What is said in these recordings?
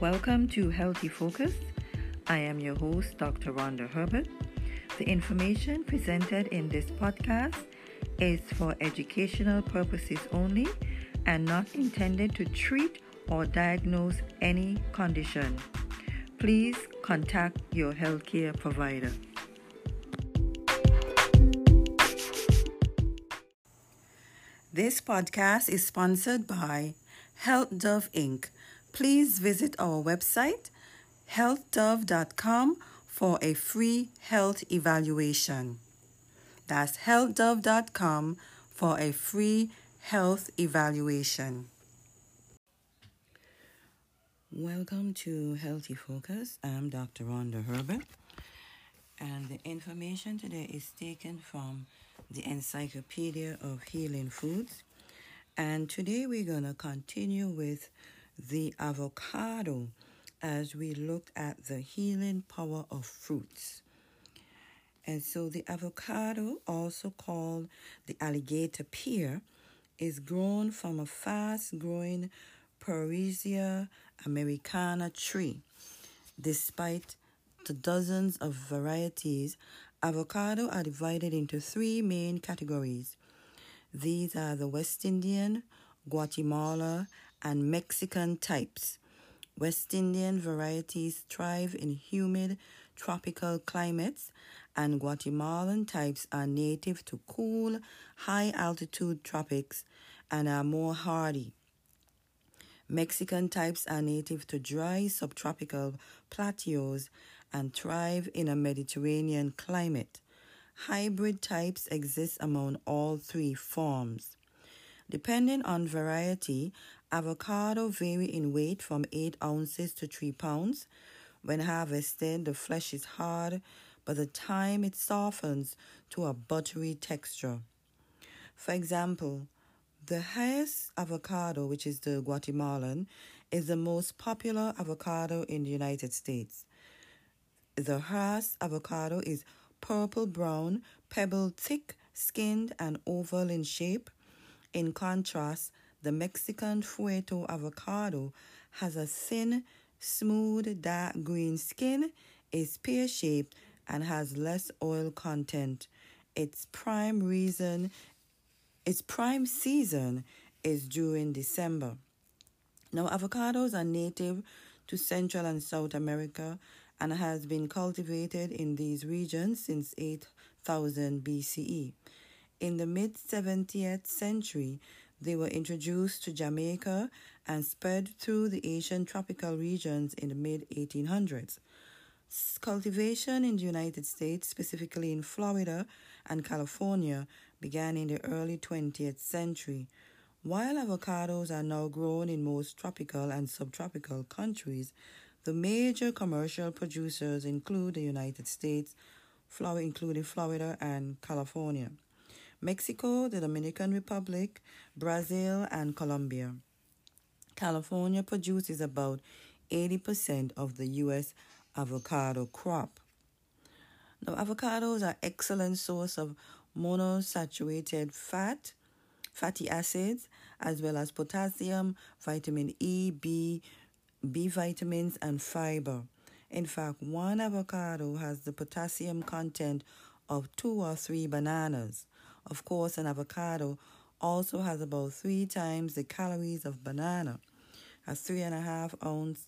Welcome to Healthy Focus. I am your host, Dr. Rhonda Herbert. The information presented in this podcast is for educational purposes only and not intended to treat or diagnose any condition. Please contact your healthcare provider. This podcast is sponsored by Health Dove Inc. Please visit our website healthdove.com for a free health evaluation. That's healthdove.com for a free health evaluation. Welcome to Healthy Focus. I'm Dr. Rhonda Herbert, and the information today is taken from the Encyclopedia of Healing Foods. And today we're going to continue with the avocado as we look at the healing power of fruits. And so the avocado, also called the alligator pear, is grown from a fast growing Persea americana tree. Despite the dozens of varieties, avocado are divided into three main categories. These are the West Indian, Guatemala, and Mexican types. West Indian varieties thrive in humid tropical climates, and Guatemalan types are native to cool, high altitude tropics and are more hardy. Mexican types are native to dry subtropical plateaus and thrive in a Mediterranean climate. Hybrid types exist among all three forms. Depending on variety, avocado vary in weight from 8 ounces to 3 pounds. When harvested, the flesh is hard, but the time it softens to a buttery texture. For example, the highest avocado, which is the Guatemalan, is the most popular avocado in the United States. The Hass avocado is purple brown, pebble thick, skinned, and oval in shape. In contrast, the Mexican Fuerte avocado has a thin, smooth, dark green skin, is pear shaped, and has less oil content. Its prime reason its prime season is during December. Now avocados are native to Central and South America and has been cultivated in these regions since 8000 BCE. In the mid 70th century, they were introduced to Jamaica and spread through the Asian tropical regions in the mid 1800s. Cultivation in the United States, specifically in Florida and California, began in the early 20th century. While avocados are now grown in most tropical and subtropical countries, the major commercial producers include the United States, including Florida and California, Mexico, the Dominican Republic, Brazil, and Colombia. California produces about 80% of the U.S. avocado crop. Now, avocados are excellent source of monosaturated fat, fatty acids, as well as potassium, vitamin E, B, B vitamins, and fiber. In fact, one avocado has the potassium content of two or three bananas. Of course, an avocado also has about three times the calories of banana. A three and a half ounce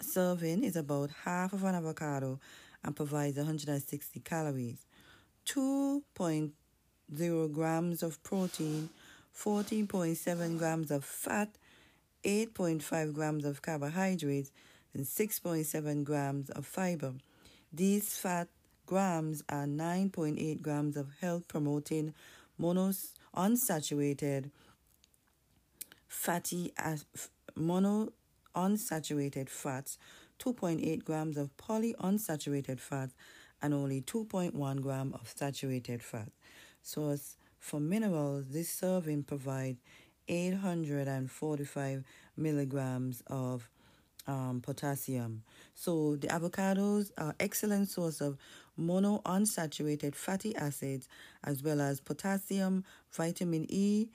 serving is about half of an avocado and provides 160 calories. 2.0 grams of protein, 14.7 grams of fat, 8.5 grams of carbohydrates, and 6.7 grams of fiber. These fat grams are 9.8 grams of health promoting monounsaturated fatty as mono unsaturated fats, 2.8 grams of polyunsaturated fats, and only 2.1 gram of saturated fat. source for minerals, this serving provides 845 milligrams of um, potassium. So the avocados are excellent source of mono unsaturated fatty acids as well as potassium, vitamin E,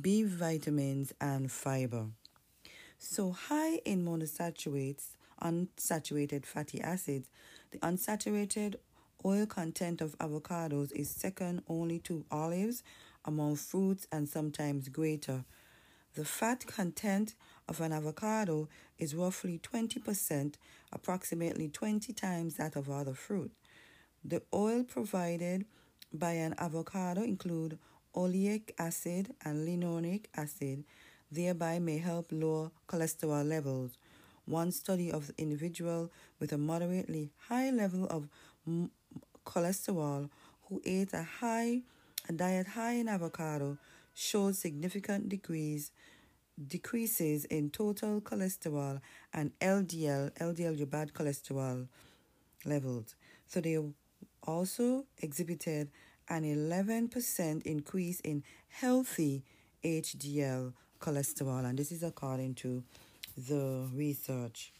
B vitamins, and fiber. So, high in monosaturates, unsaturated fatty acids, the unsaturated oil content of avocados is second only to olives among fruits and sometimes greater. The fat content of an avocado is roughly 20%, approximately 20 times that of other fruit. The oil provided by an avocado include oleic acid and linoleic acid, thereby may help lower cholesterol levels. One study of the individual with a moderately high level of m- cholesterol who ate a high a diet high in avocado showed significant decrease decreases in total cholesterol and LDL, LDL your bad cholesterol levels. So they also exhibited an 11% increase in healthy HDL cholesterol, and this is according to the research.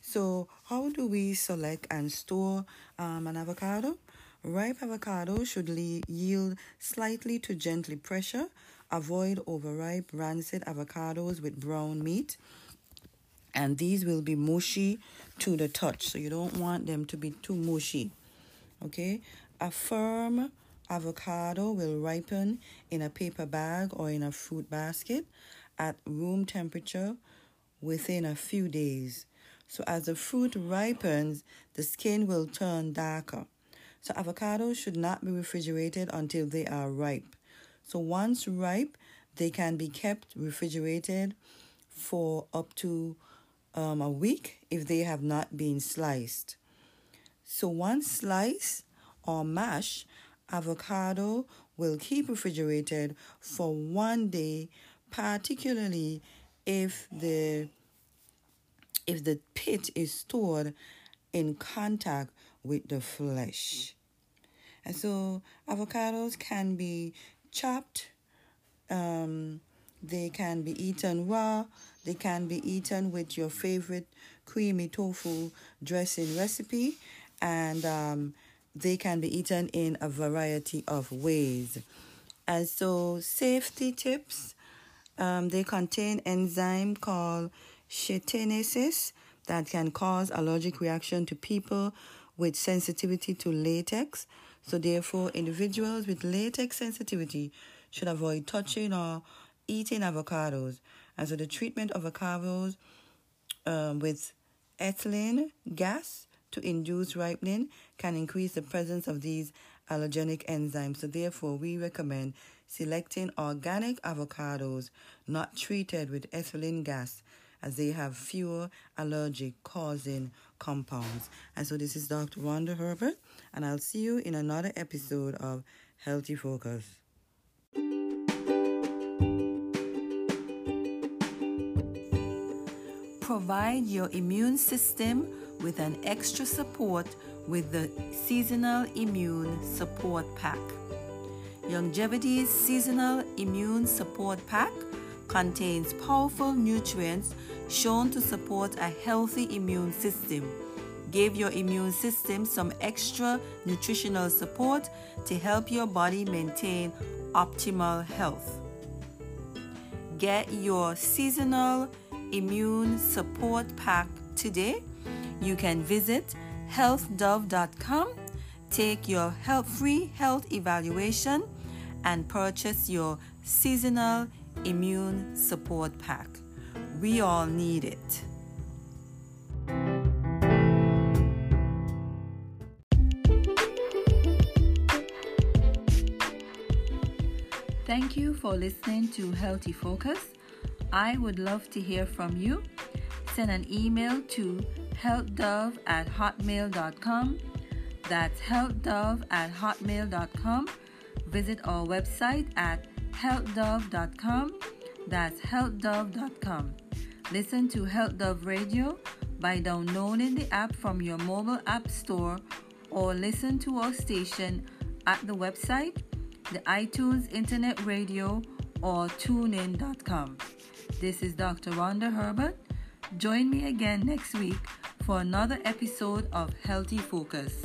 So, how do we select and store um, an avocado? Ripe avocado should yield slightly to gently pressure. Avoid overripe, rancid avocados with brown meat. And these will be mushy to the touch. So you don't want them to be too mushy. Okay? A firm avocado will ripen in a paper bag or in a fruit basket at room temperature within a few days. So as the fruit ripens, the skin will turn darker. So avocados should not be refrigerated until they are ripe. So once ripe, they can be kept refrigerated for up to um, a week if they have not been sliced. So one slice or mash avocado will keep refrigerated for one day, particularly if the if the pit is stored in contact with the flesh. And so avocados can be chopped, um, they can be eaten raw, they can be eaten with your favorite creamy tofu dressing recipe, and um, they can be eaten in a variety of ways. And so, safety tips um, they contain enzyme called chitinases that can cause allergic reaction to people with sensitivity to latex. So, therefore, individuals with latex sensitivity should avoid touching or eating avocados. And so, the treatment of avocados um, with ethylene gas to induce ripening can increase the presence of these allergenic enzymes. So, therefore, we recommend selecting organic avocados not treated with ethylene gas as they have fewer allergic causing compounds. And so this is Dr. Rhonda Herbert, and I'll see you in another episode of Healthy Focus. Provide your immune system with an extra support with the Seasonal Immune Support Pack. Youngevity's Seasonal Immune Support Pack contains powerful nutrients shown to support a healthy immune system. Give your immune system some extra nutritional support to help your body maintain optimal health. Get your seasonal immune support pack today. You can visit healthdove.com, take your health free health evaluation, and purchase your seasonal immune support pack. We all need it. Thank you for listening to Healthy Focus. I would love to hear from you. Send an email to healthdove at hotmail.com. That's healthdove at hotmail.com. Visit our website at healthdove.com. That's healthdove.com. Listen to Health Dove Radio by downloading the app from your mobile app store or listen to our station at the website, the iTunes Internet Radio, or tunein.com. This is Dr. Rhonda Herbert. Join me again next week for another episode of Healthy Focus.